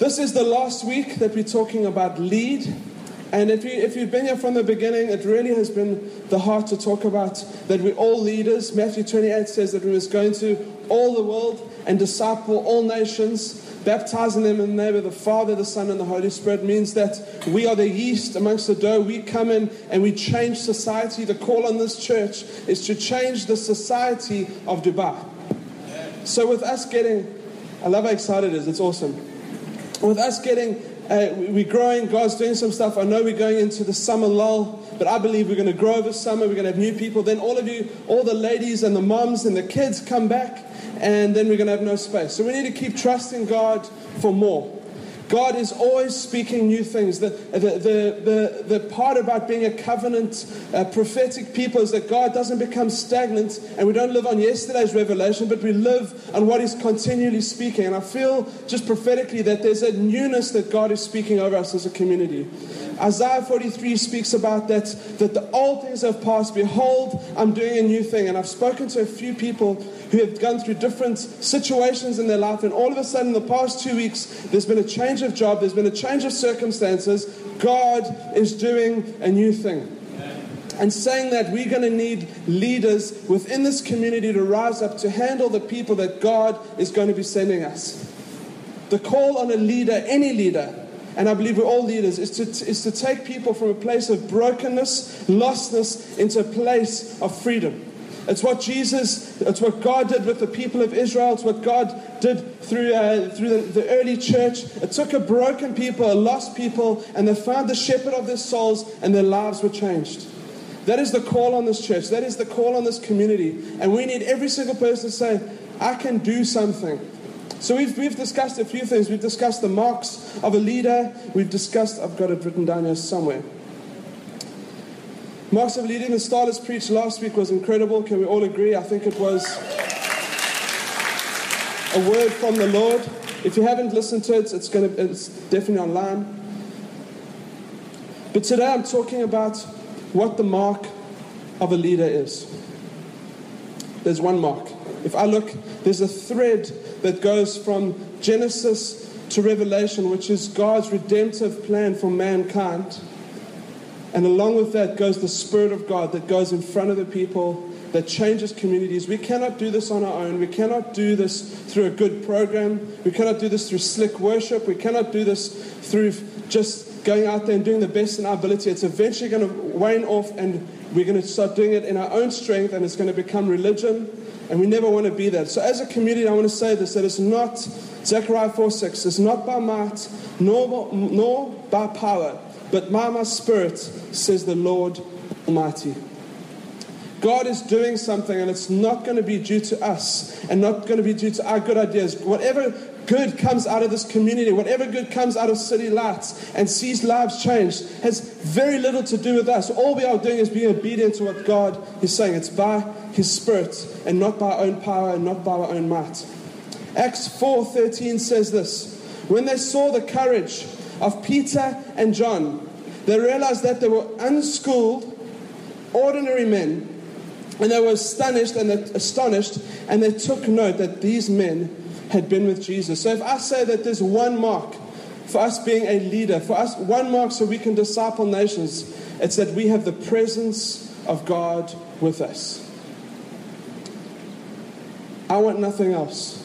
This is the last week that we're talking about lead. And if, you, if you've been here from the beginning, it really has been the heart to talk about that we're all leaders. Matthew 28 says that we must go into all the world and disciple all nations, baptizing them in the name of the Father, the Son, and the Holy Spirit means that we are the yeast amongst the dough. We come in and we change society. The call on this church is to change the society of Dubai. So, with us getting, I love how excited it is, it's awesome with us getting, uh, we're growing, God's doing some stuff. I know we're going into the summer lull, but I believe we're going to grow this summer. We're going to have new people. Then all of you, all the ladies and the moms and the kids come back, and then we're going to have no space. So we need to keep trusting God for more. God is always speaking new things. The, the, the, the, the part about being a covenant, uh, prophetic people is that God doesn't become stagnant and we don't live on yesterday's revelation, but we live on what He's continually speaking. And I feel just prophetically that there's a newness that God is speaking over us as a community. Isaiah 43 speaks about that, that the old things have passed. Behold, I'm doing a new thing. And I've spoken to a few people who have gone through different situations in their life, and all of a sudden, in the past two weeks, there's been a change of job, there's been a change of circumstances. God is doing a new thing and saying that we're going to need leaders within this community to rise up to handle the people that God is going to be sending us. The call on a leader, any leader, and I believe we're all leaders, is to, is to take people from a place of brokenness, lostness, into a place of freedom. It's what Jesus, it's what God did with the people of Israel. It's what God did through, uh, through the, the early church. It took a broken people, a lost people, and they found the shepherd of their souls, and their lives were changed. That is the call on this church. That is the call on this community. And we need every single person to say, I can do something. So we've, we've discussed a few things. We've discussed the marks of a leader. We've discussed, I've got it written down here somewhere. Marks of leading, the starters preached last week was incredible. Can we all agree? I think it was a word from the Lord. If you haven't listened to it, it's, gonna, it's definitely online. But today I'm talking about what the mark of a leader is. There's one mark. If I look, there's a thread that goes from Genesis to Revelation, which is God's redemptive plan for mankind. And along with that goes the Spirit of God that goes in front of the people, that changes communities. We cannot do this on our own. We cannot do this through a good program. We cannot do this through slick worship. We cannot do this through just going out there and doing the best in our ability. It's eventually going to wane off, and we're going to start doing it in our own strength, and it's going to become religion. And we never want to be that. So, as a community, I want to say this that it's not, Zechariah 4 6, it's not by might nor, nor by power but by my spirit, says the Lord Almighty. God is doing something, and it's not going to be due to us and not going to be due to our good ideas. Whatever good comes out of this community, whatever good comes out of City Lights and sees lives changed, has very little to do with us. All we are doing is being obedient to what God is saying. It's by His Spirit and not by our own power and not by our own might. Acts 4:13 says this: When they saw the courage of Peter and John, they realized that they were unschooled, ordinary men, and they were astonished and astonished, and they took note that these men had been with Jesus. So if I say that there's one mark for us being a leader, for us one mark so we can disciple nations, it's that we have the presence of God with us. I want nothing else.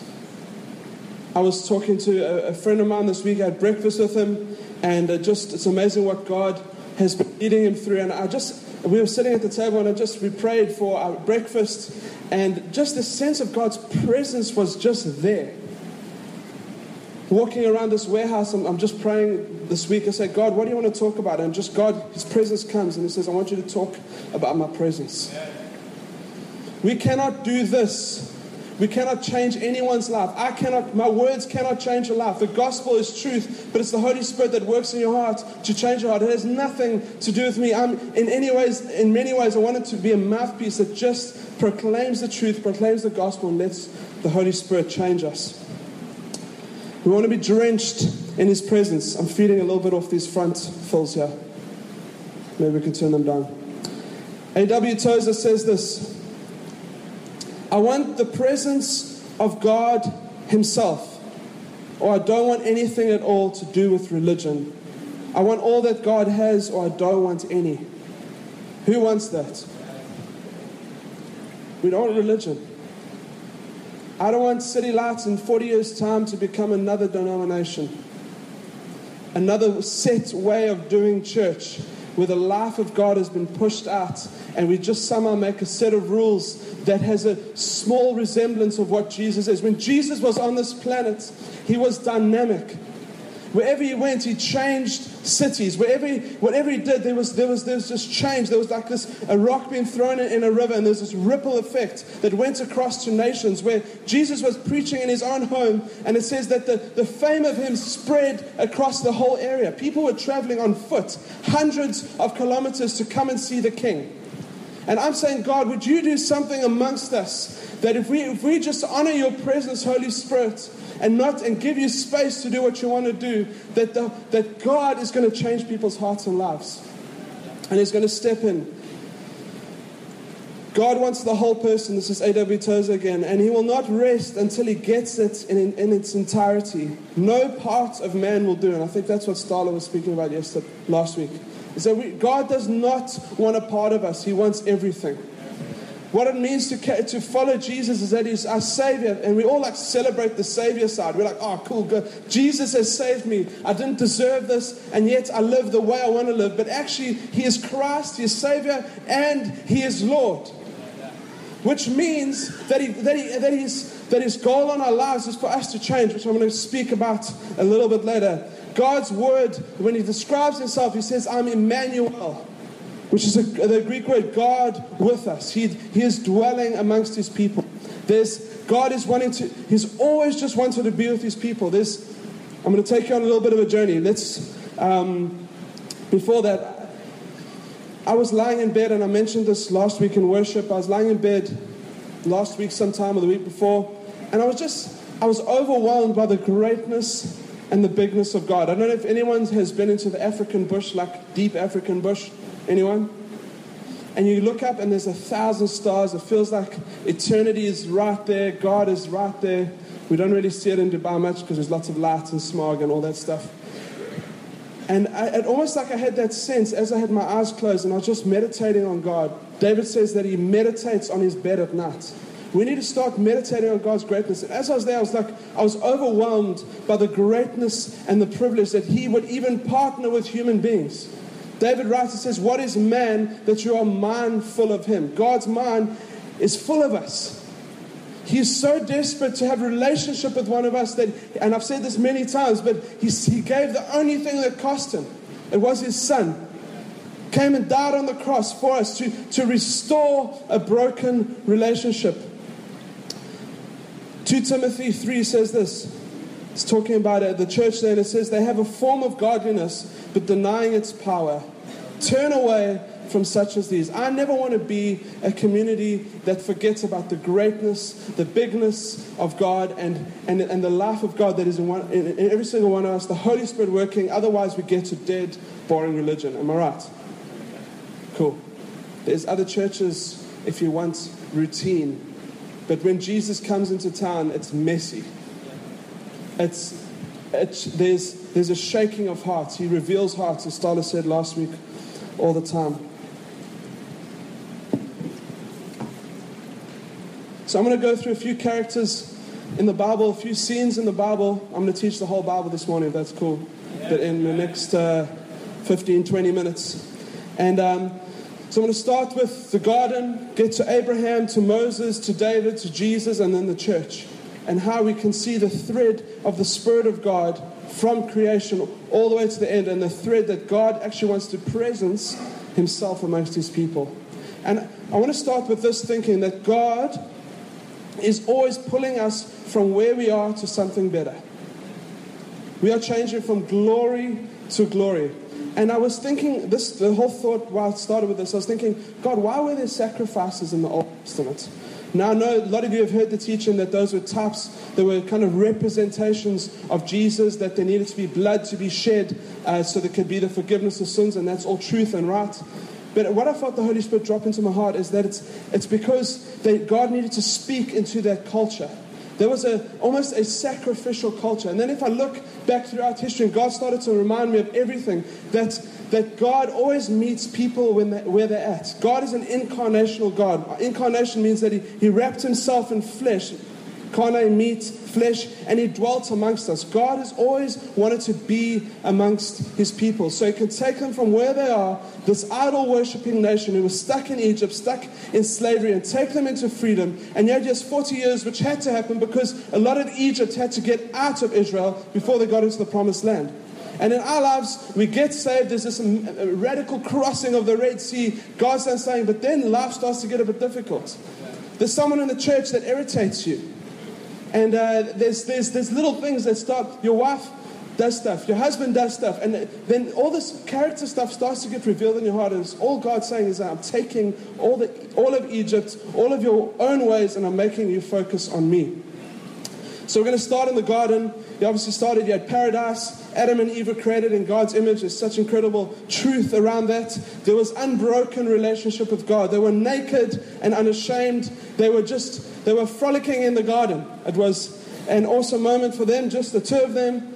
I was talking to a, friend of mine this week. I had breakfast with him, and uh, just it's amazing what God has been leading him through. And I just we were sitting at the table, and I just we prayed for our breakfast, and just the sense of God's presence was just there. Walking around this warehouse, I'm, I'm just praying this week. I said, God, what do you want to talk about? And just God, His presence comes, and He says, I want you to talk about my presence. We cannot do this we cannot change anyone's life. I cannot, my words cannot change your life. The gospel is truth, but it's the Holy Spirit that works in your heart to change your heart. It has nothing to do with me. I'm in any ways, in many ways, I wanted to be a mouthpiece that just proclaims the truth, proclaims the gospel, and lets the Holy Spirit change us. We want to be drenched in His presence. I'm feeding a little bit off these front fills here. Maybe we can turn them down. A.W. Tozer says this I want the presence of God Himself. or I don't want anything at all to do with religion. I want all that God has, or I don't want any. Who wants that? We don't want religion. I don't want City Lights in 40 years' time to become another denomination, another set way of doing church where the life of God has been pushed out and we just somehow make a set of rules that has a small resemblance of what Jesus is. When Jesus was on this planet, he was dynamic. Wherever he went, he changed cities. Wherever he, whatever he did, there was, there was, there was just change. There was like this, a rock being thrown in, a river, and there's this ripple effect that went across to nations where Jesus was preaching in his own home, and it says that the, the fame of him spread across the whole area. People were traveling on foot, hundreds of kilometers to come and see the king. And I'm saying, God, would you do something amongst us that if we, if we just honor your presence, Holy Spirit, and not and give you space to do what you want to do, that, the, that God is going to change people's hearts and lives. And He's going to step in. God wants the whole person. This is A.W. Tozer again. And He will not rest until He gets it in, in its entirety. No part of man will do. And I think that's what Starla was speaking about yesterday, last week. So we, God does not want a part of us, He wants everything. What it means to, to follow Jesus is that He's our Savior, and we all like celebrate the Savior side. We're like, oh, cool, good. Jesus has saved me. I didn't deserve this, and yet I live the way I want to live. But actually, He is Christ, He is Savior, and He is Lord. Which means that, he, that, he, that, he's, that His goal on our lives is for us to change, which I'm going to speak about a little bit later. God's word, when he describes himself, he says, I'm Emmanuel, which is a, the Greek word God with us. He, he is dwelling amongst his people. There's, God is wanting to, he's always just wanted to be with his people. There's, I'm going to take you on a little bit of a journey. Let's, um, before that, I was lying in bed, and I mentioned this last week in worship. I was lying in bed last week, sometime or the week before, and I was just, I was overwhelmed by the greatness and the bigness of God. I don't know if anyone has been into the African bush, like deep African bush. Anyone? And you look up and there's a thousand stars. It feels like eternity is right there. God is right there. We don't really see it in Dubai much because there's lots of light and smog and all that stuff. And I, it almost like I had that sense as I had my eyes closed and I was just meditating on God. David says that he meditates on his bed at night. We need to start meditating on God's greatness. And as I was there, I was like, I was overwhelmed by the greatness and the privilege that He would even partner with human beings. David writes and says, What is man that you are mindful of him? God's mind is full of us. He is so desperate to have relationship with one of us that, and I've said this many times, but he, he gave the only thing that cost him. It was his son. Came and died on the cross for us to, to restore a broken relationship. 2 Timothy 3 says this. It's talking about the church there, and it says, They have a form of godliness, but denying its power. Turn away from such as these. I never want to be a community that forgets about the greatness, the bigness of God, and, and, and the life of God that is in, one, in, in every single one of us, the Holy Spirit working. Otherwise, we get to dead, boring religion. Am I right? Cool. There's other churches, if you want routine, but when Jesus comes into town, it's messy. It's, it's, there's, there's a shaking of hearts. He reveals hearts, as Starla said last week, all the time. So I'm going to go through a few characters in the Bible, a few scenes in the Bible. I'm going to teach the whole Bible this morning, if that's cool. But in the next uh, 15, 20 minutes. And um, so I'm going to start with the garden, get to Abraham, to Moses, to David, to Jesus, and then the church. And how we can see the thread of the Spirit of God from creation all the way to the end, and the thread that God actually wants to presence Himself amongst His people. And I want to start with this thinking that God is always pulling us from where we are to something better. We are changing from glory to glory. And I was thinking, this the whole thought while I started with this, I was thinking, God, why were there sacrifices in the Old Testament? Now, I know a lot of you have heard the teaching that those were types, they were kind of representations of Jesus, that there needed to be blood to be shed uh, so there could be the forgiveness of sins, and that's all truth and right. But what I felt the Holy Spirit drop into my heart is that it's, it's because they, God needed to speak into that culture. There was a, almost a sacrificial culture. And then if I look back throughout history, and God started to remind me of everything, that, that God always meets people where they're at. God is an incarnational God. Incarnation means that he, he wrapped himself in flesh, carne, meat, flesh, and he dwelt amongst us. God has always wanted to be amongst his people. So he can take them from where they are, this idol worshipping nation who was stuck in Egypt, stuck in slavery, and take them into freedom. And yet, just 40 years, which had to happen because a lot of Egypt had to get out of Israel before they got into the promised land. And in our lives, we get saved. There's this radical crossing of the Red Sea. God's saying, but then life starts to get a bit difficult. There's someone in the church that irritates you. And uh, there's, there's, there's little things that start, your wife does stuff, your husband does stuff, and then all this character stuff starts to get revealed in your heart. And all God's saying is, I'm taking all, the, all of Egypt, all of your own ways, and I'm making you focus on me. So we're going to start in the garden. You obviously started, you had paradise. Adam and Eve were created in God's image. There's such incredible truth around that. There was unbroken relationship with God. They were naked and unashamed. They were just, they were frolicking in the garden. It was an awesome moment for them, just the two of them.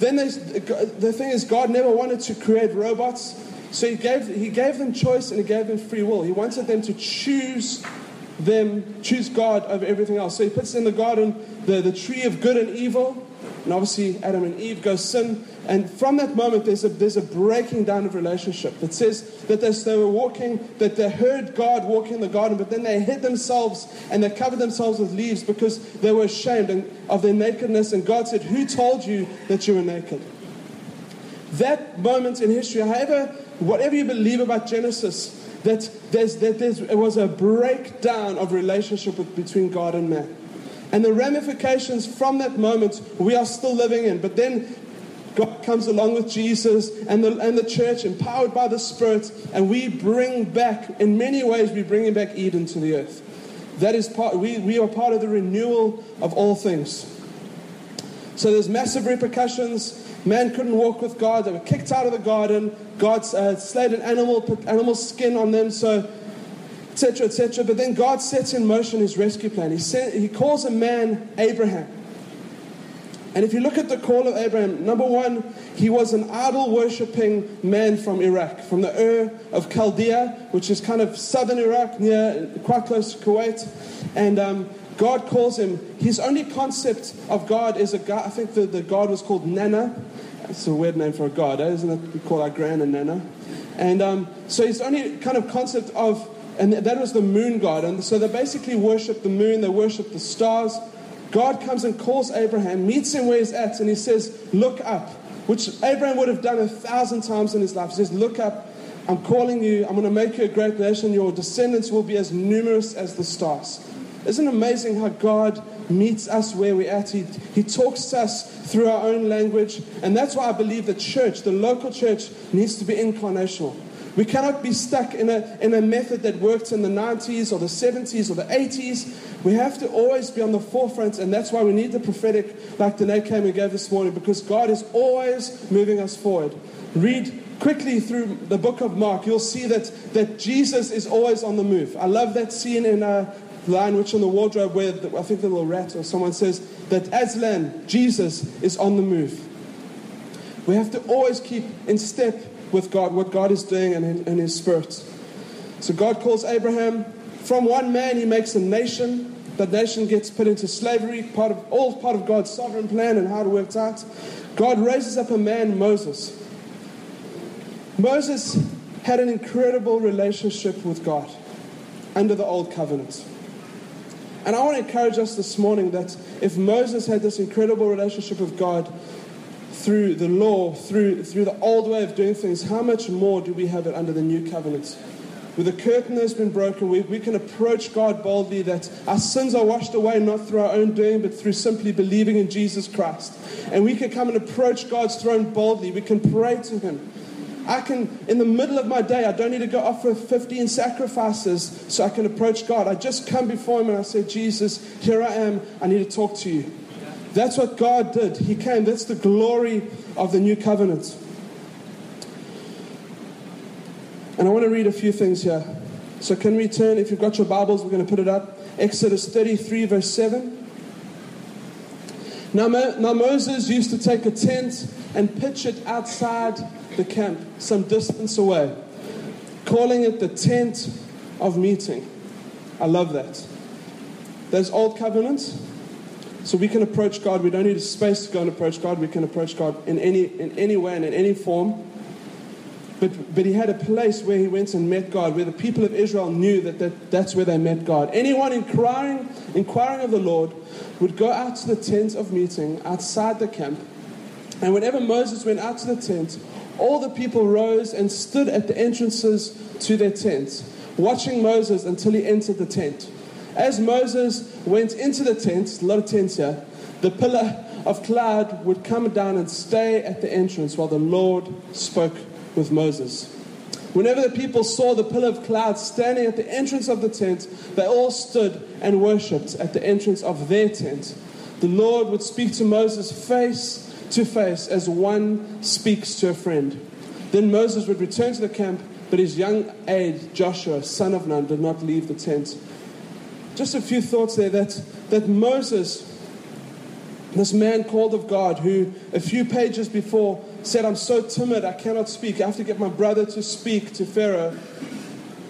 Then they, the thing is, God never wanted to create robots. So he gave, he gave them choice and he gave them free will. He wanted them to choose them, choose God over everything else. So he puts in the garden the, the tree of good and evil. And obviously, Adam and Eve go sin. And from that moment, there's a, there's a breaking down of relationship. That says that as they were walking, that they heard God walking in the garden, but then they hid themselves and they covered themselves with leaves because they were ashamed of their nakedness. And God said, Who told you that you were naked? That moment in history, however, whatever you believe about Genesis, that, there's, that there's, it was a breakdown of relationship between God and man. And the ramifications from that moment we are still living in. But then God comes along with Jesus and the, and the church, empowered by the Spirit, and we bring back, in many ways, we bring back Eden to the earth. That is part, we, we are part of the renewal of all things. So there's massive repercussions. Man couldn't walk with God. They were kicked out of the garden. God uh, slayed an animal, put animal skin on them. So etc., etc. But then God sets in motion his rescue plan. He, sent, he calls a man Abraham. And if you look at the call of Abraham, number one, he was an idol worshipping man from Iraq, from the Ur of Chaldea, which is kind of southern Iraq, near quite close to Kuwait. And um, God calls him, his only concept of God is a God, I think the, the God was called Nana. It's a weird name for a God, eh? isn't it? We call our gran Nana. And um, so his only kind of concept of and that was the moon god. And so they basically worship the moon, they worship the stars. God comes and calls Abraham, meets him where he's at, and he says, Look up, which Abraham would have done a thousand times in his life. He says, Look up, I'm calling you, I'm going to make you a great nation, your descendants will be as numerous as the stars. Isn't it amazing how God meets us where we're at? He, he talks to us through our own language, and that's why I believe the church, the local church, needs to be incarnational. We cannot be stuck in a, in a method that worked in the 90s or the 70s or the 80s. We have to always be on the forefront, and that's why we need the prophetic, like Danae came and gave this morning, because God is always moving us forward. Read quickly through the book of Mark, you'll see that, that Jesus is always on the move. I love that scene in uh, Lion Witch in the Wardrobe where I think the rat or someone says that Aslan, Jesus, is on the move. We have to always keep in step with God, what God is doing in, in His Spirit. So God calls Abraham. From one man, He makes a nation. That nation gets put into slavery, part of all part of God's sovereign plan and how it works out. God raises up a man, Moses. Moses had an incredible relationship with God under the old covenant. And I want to encourage us this morning that if Moses had this incredible relationship with God, through the law, through, through the old way of doing things, how much more do we have it under the new covenant? With the curtain that has been broken, we, we can approach God boldly that our sins are washed away not through our own doing, but through simply believing in Jesus Christ. And we can come and approach God's throne boldly. We can pray to Him. I can, in the middle of my day, I don't need to go offer 15 sacrifices so I can approach God. I just come before Him and I say, Jesus, here I am. I need to talk to you. That's what God did. He came. That's the glory of the new covenant. And I want to read a few things here. So, can we turn, if you've got your Bibles, we're going to put it up. Exodus 33, verse 7. Now, Mo- now Moses used to take a tent and pitch it outside the camp, some distance away, calling it the tent of meeting. I love that. There's old covenant, so we can approach God. We don't need a space to go and approach God. We can approach God in any, in any way and in any form. But, but he had a place where he went and met God, where the people of Israel knew that, that that's where they met God. Anyone inquiring, inquiring of the Lord would go out to the tent of meeting outside the camp. And whenever Moses went out to the tent, all the people rose and stood at the entrances to their tents, watching Moses until he entered the tent. As Moses went into the tent, a lot of tents here, the pillar of cloud would come down and stay at the entrance while the Lord spoke with Moses. Whenever the people saw the pillar of cloud standing at the entrance of the tent, they all stood and worshipped at the entrance of their tent. The Lord would speak to Moses face to face as one speaks to a friend. Then Moses would return to the camp, but his young aide, Joshua, son of Nun, did not leave the tent. Just a few thoughts there that, that Moses, this man called of God, who a few pages before said, I'm so timid, I cannot speak. I have to get my brother to speak to Pharaoh.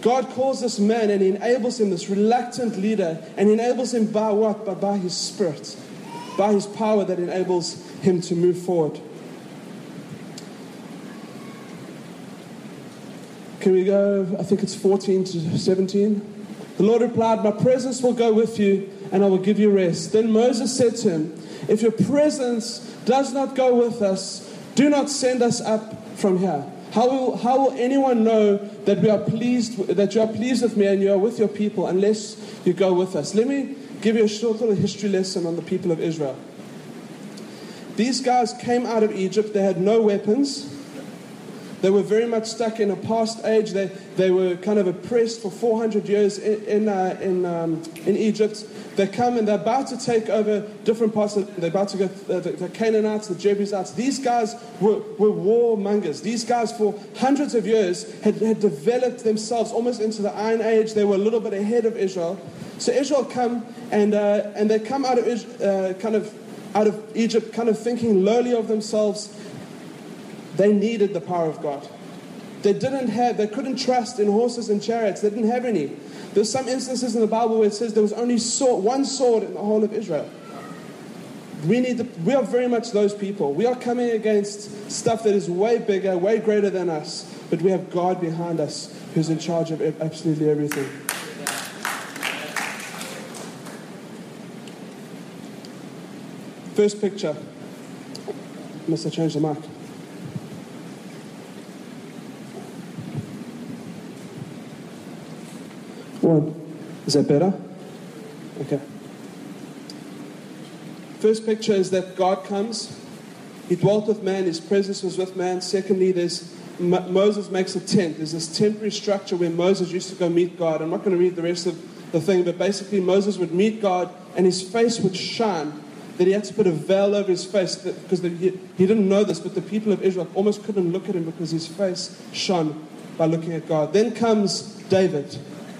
God calls this man and he enables him, this reluctant leader, and enables him by what? But by his spirit, by his power that enables him to move forward. Can we go, I think it's 14 to 17? The Lord replied, My presence will go with you, and I will give you rest. Then Moses said to him, If your presence does not go with us, do not send us up from here. How will, how will anyone know that we are pleased that you are pleased with me and you are with your people unless you go with us? Let me give you a short little history lesson on the people of Israel. These guys came out of Egypt, they had no weapons. They were very much stuck in a past age. They, they were kind of oppressed for 400 years in, in, uh, in, um, in Egypt. They come and they're about to take over different parts. Of, they're about to go, the, the, Canaanites, the Jebusites. These guys were, were warmongers. These guys, for hundreds of years, had, had developed themselves almost into the Iron Age. They were a little bit ahead of Israel. So Israel come and, uh, and they come out of, uh, kind of out of Egypt, kind of thinking lowly of themselves they needed the power of God. They didn't have, they couldn't trust in horses and chariots. They didn't have any. There's some instances in the Bible where it says there was only sword, one sword in the whole of Israel. We, need the, we are very much those people. We are coming against stuff that is way bigger, way greater than us, but we have God behind us who's in charge of absolutely everything. First picture. Must I change the mic? One. Is that better? Okay. First picture is that God comes. He dwelt with man. His presence was with man. Secondly, there's Moses makes a tent. There's this temporary structure where Moses used to go meet God. I'm not going to read the rest of the thing, but basically Moses would meet God and his face would shine. That he had to put a veil over his face because he, he didn't know this, but the people of Israel almost couldn't look at him because his face shone by looking at God. Then comes David.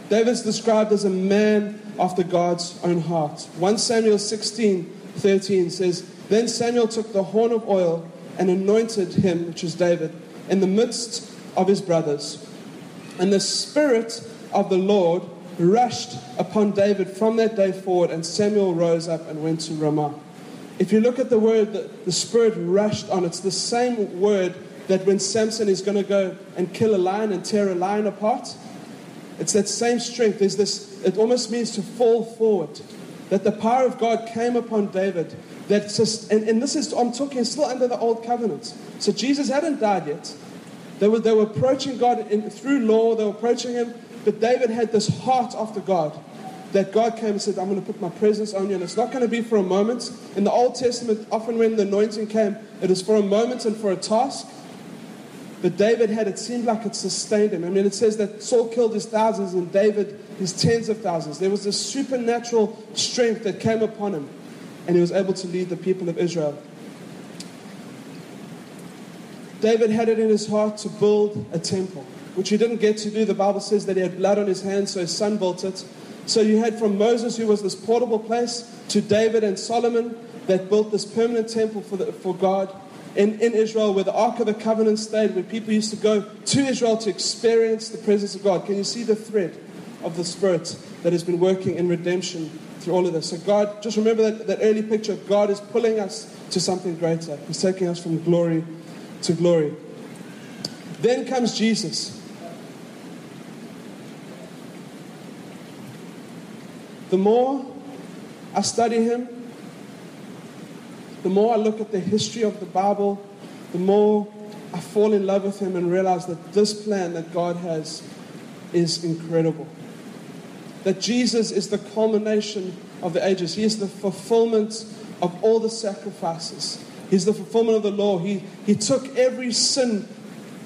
David's described as a man after God's own heart. 1 Samuel 16 13 says, Then Samuel took the horn of oil and anointed him, which is David, in the midst of his brothers. And the Spirit of the Lord rushed upon David from that day forward, and Samuel rose up and went to Ramah. If you look at the word that the Spirit rushed on, it's the same word that when Samson is going to go and kill a lion and tear a lion apart, it's that same strength. There's this, it almost means to fall forward. That the power of God came upon David. That just, and, and this is, I'm talking still under the old covenant. So Jesus hadn't died yet. They were, they were approaching God in, through law, they were approaching Him. But David had this heart after God that God came and said, I'm going to put my presence on you. And it's not going to be for a moment. In the Old Testament, often when the anointing came, it was for a moment and for a task. But David had, it seemed like it sustained him. I mean, it says that Saul killed his thousands and David his tens of thousands. There was this supernatural strength that came upon him, and he was able to lead the people of Israel. David had it in his heart to build a temple, which he didn't get to do. The Bible says that he had blood on his hands, so his son built it. So you had from Moses, who was this portable place, to David and Solomon, that built this permanent temple for, the, for God in, in Israel, where the Ark of the Covenant stayed, where people used to go to Israel to experience the presence of God. Can you see the thread of the Spirit that has been working in redemption through all of this? So, God, just remember that, that early picture of God is pulling us to something greater. He's taking us from glory to glory. Then comes Jesus. The more I study him, the more I look at the history of the Bible, the more I fall in love with him and realize that this plan that God has is incredible. That Jesus is the culmination of the ages, He is the fulfillment of all the sacrifices. He's the fulfillment of the law. He, he took every sin,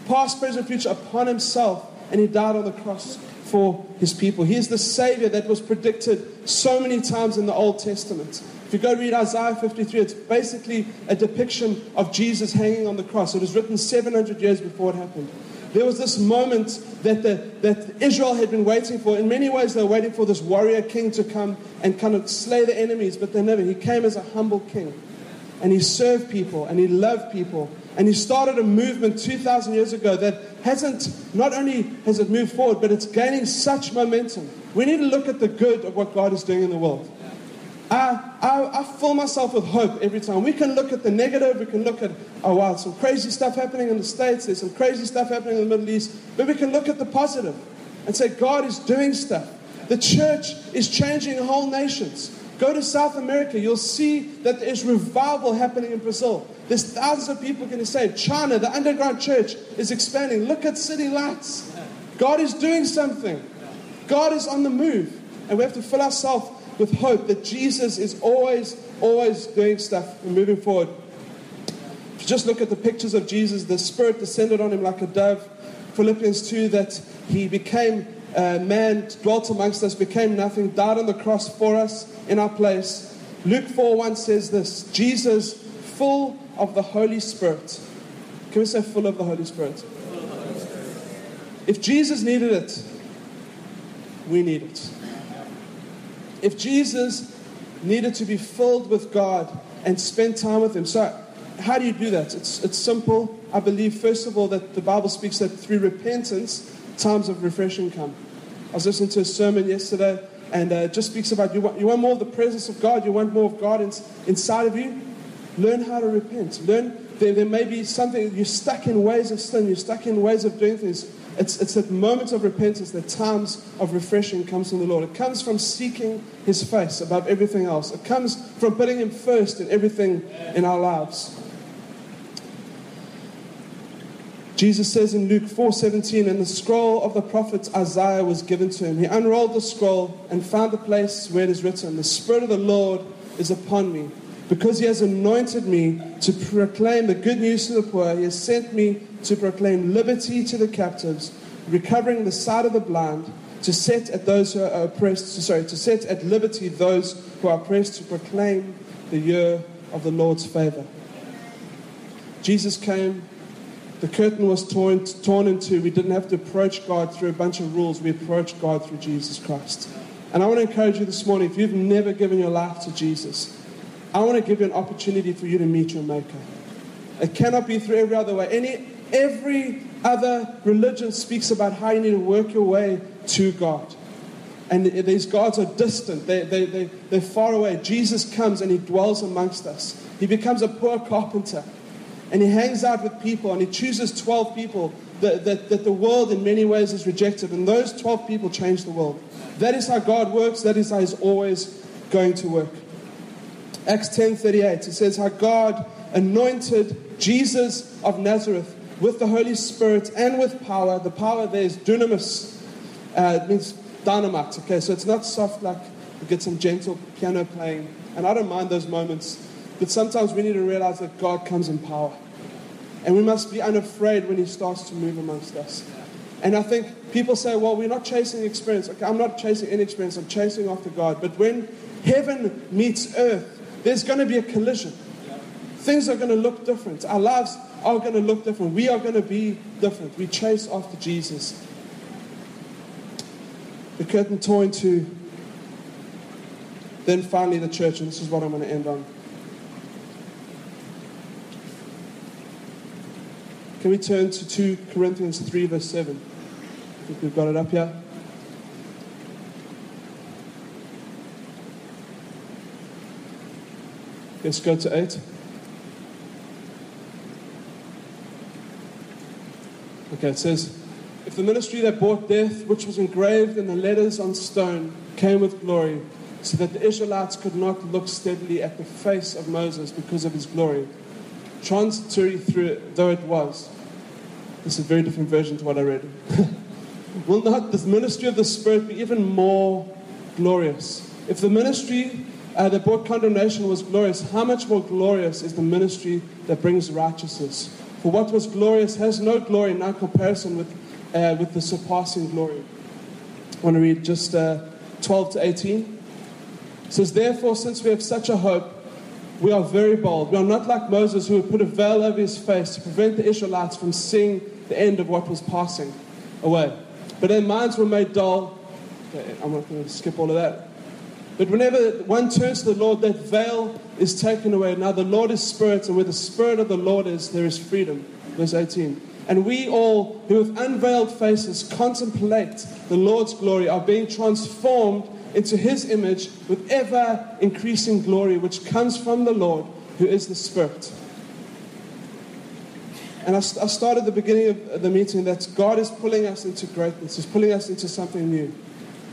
past, present, future, upon Himself, and He died on the cross for His people. He is the Savior that was predicted so many times in the Old Testament. If you go read Isaiah 53, it's basically a depiction of Jesus hanging on the cross. It was written 700 years before it happened. There was this moment that, the, that Israel had been waiting for. In many ways, they were waiting for this warrior king to come and kind of slay the enemies, but they never. He came as a humble king. And he served people and he loved people. And he started a movement 2,000 years ago that hasn't, not only has it moved forward, but it's gaining such momentum. We need to look at the good of what God is doing in the world. I, I, I fill myself with hope every time. We can look at the negative, we can look at, oh wow, some crazy stuff happening in the States, there's some crazy stuff happening in the Middle East, but we can look at the positive and say, God is doing stuff. The church is changing whole nations. Go to South America, you'll see that there's revival happening in Brazil. There's thousands of people getting saved. China, the underground church is expanding. Look at city lights. God is doing something. God is on the move. And we have to fill ourselves with hope that Jesus is always, always doing stuff and moving forward. Just look at the pictures of Jesus, the Spirit descended on him like a dove. Philippians 2 that he became a man, dwelt amongst us, became nothing, died on the cross for us in our place. Luke 4 1 says this Jesus, full of the Holy Spirit. Can we say full of the Holy Spirit? If Jesus needed it, we need it. If Jesus needed to be filled with God and spend time with Him, so how do you do that? It's, it's simple. I believe, first of all, that the Bible speaks that through repentance, times of refreshing come. I was listening to a sermon yesterday, and uh, it just speaks about you want, you want more of the presence of God, you want more of God in, inside of you. Learn how to repent. Learn there, there may be something, you're stuck in ways of sin, you're stuck in ways of doing things. It's, it's at moments of repentance that times of refreshing comes from the Lord. It comes from seeking His face above everything else. It comes from putting Him first in everything in our lives. Jesus says in Luke 4:17, and the scroll of the prophet Isaiah was given to him. He unrolled the scroll and found the place where it is written, "The Spirit of the Lord is upon me, because He has anointed me to proclaim the good news to the poor. He has sent me to proclaim liberty to the captives, recovering the sight of the blind, to set at those who are oppressed, sorry, to set at liberty those who are oppressed, to proclaim the year of the Lord's favor. Jesus came, the curtain was torn, torn in two. We didn't have to approach God through a bunch of rules, we approached God through Jesus Christ. And I want to encourage you this morning if you've never given your life to Jesus, I want to give you an opportunity for you to meet your Maker. It cannot be through every other way. Any Every other religion speaks about how you need to work your way to God. And these gods are distant, they, they, they, they're far away. Jesus comes and he dwells amongst us. He becomes a poor carpenter and he hangs out with people and he chooses 12 people that, that, that the world in many ways has rejected. And those 12 people change the world. That is how God works, that is how he's always going to work. Acts 10:38 it says how God anointed Jesus of Nazareth with the Holy Spirit and with power. The power there is dunamis. Uh, it means dynamite. Okay, so it's not soft like you get some gentle piano playing. And I don't mind those moments. But sometimes we need to realize that God comes in power. And we must be unafraid when He starts to move amongst us. And I think people say, well, we're not chasing experience. Okay, I'm not chasing any experience, I'm chasing after God. But when heaven meets earth, there's going to be a collision. Things are going to look different. Our lives are going to look different. We are going to be different. We chase after Jesus. The curtain torn to then finally the church, and this is what I'm going to end on. Can we turn to 2 Corinthians 3, verse 7? I think we've got it up here. Let's go to 8. Okay, it says, If the ministry that brought death, which was engraved in the letters on stone, came with glory, so that the Israelites could not look steadily at the face of Moses because of his glory, transitory through it, though it was. This is a very different version to what I read. Will not the ministry of the Spirit be even more glorious? If the ministry uh, that brought condemnation was glorious, how much more glorious is the ministry that brings righteousness? For what was glorious has no glory in our comparison with, uh, with the surpassing glory. I want to read just uh, 12 to 18. It says, Therefore, since we have such a hope, we are very bold. We are not like Moses, who put a veil over his face to prevent the Israelites from seeing the end of what was passing away. But their minds were made dull. I'm not going to skip all of that. But whenever one turns to the Lord, that veil is taken away. Now the Lord is spirit, and where the spirit of the Lord is, there is freedom. Verse 18. And we all, who with unveiled faces contemplate the Lord's glory, are being transformed into his image with ever increasing glory, which comes from the Lord, who is the Spirit. And I, I started the beginning of the meeting that God is pulling us into greatness, He's pulling us into something new.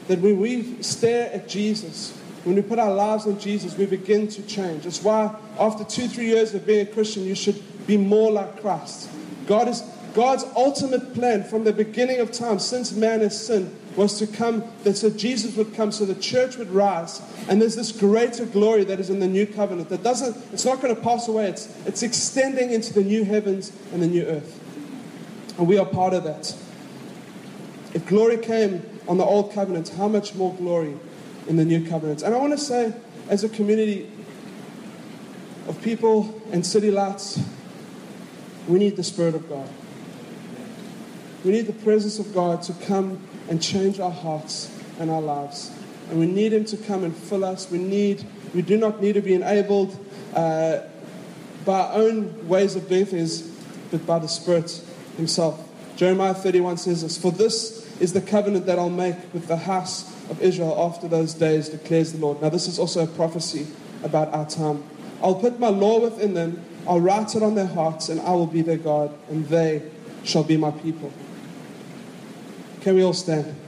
That when we stare at Jesus, when we put our lives on Jesus, we begin to change. That's why after two, three years of being a Christian, you should be more like Christ. God is God's ultimate plan from the beginning of time, since man has sinned, was to come, that so Jesus would come, so the church would rise. And there's this greater glory that is in the new covenant that doesn't, it's not going to pass away. It's, it's extending into the new heavens and the new earth. And we are part of that. If glory came on the old covenant, how much more glory in the new covenant? And I want to say, as a community of people and city lights, we need the Spirit of God. We need the presence of God to come and change our hearts and our lives. And we need Him to come and fill us. We need, we do not need to be enabled uh, by our own ways of doing things, but by the Spirit Himself. Jeremiah 31 says this For this is the covenant that I'll make with the house of Israel after those days, declares the Lord. Now, this is also a prophecy about our time. I'll put my law within them, I'll write it on their hearts, and I will be their God, and they shall be my people. Can we all stand?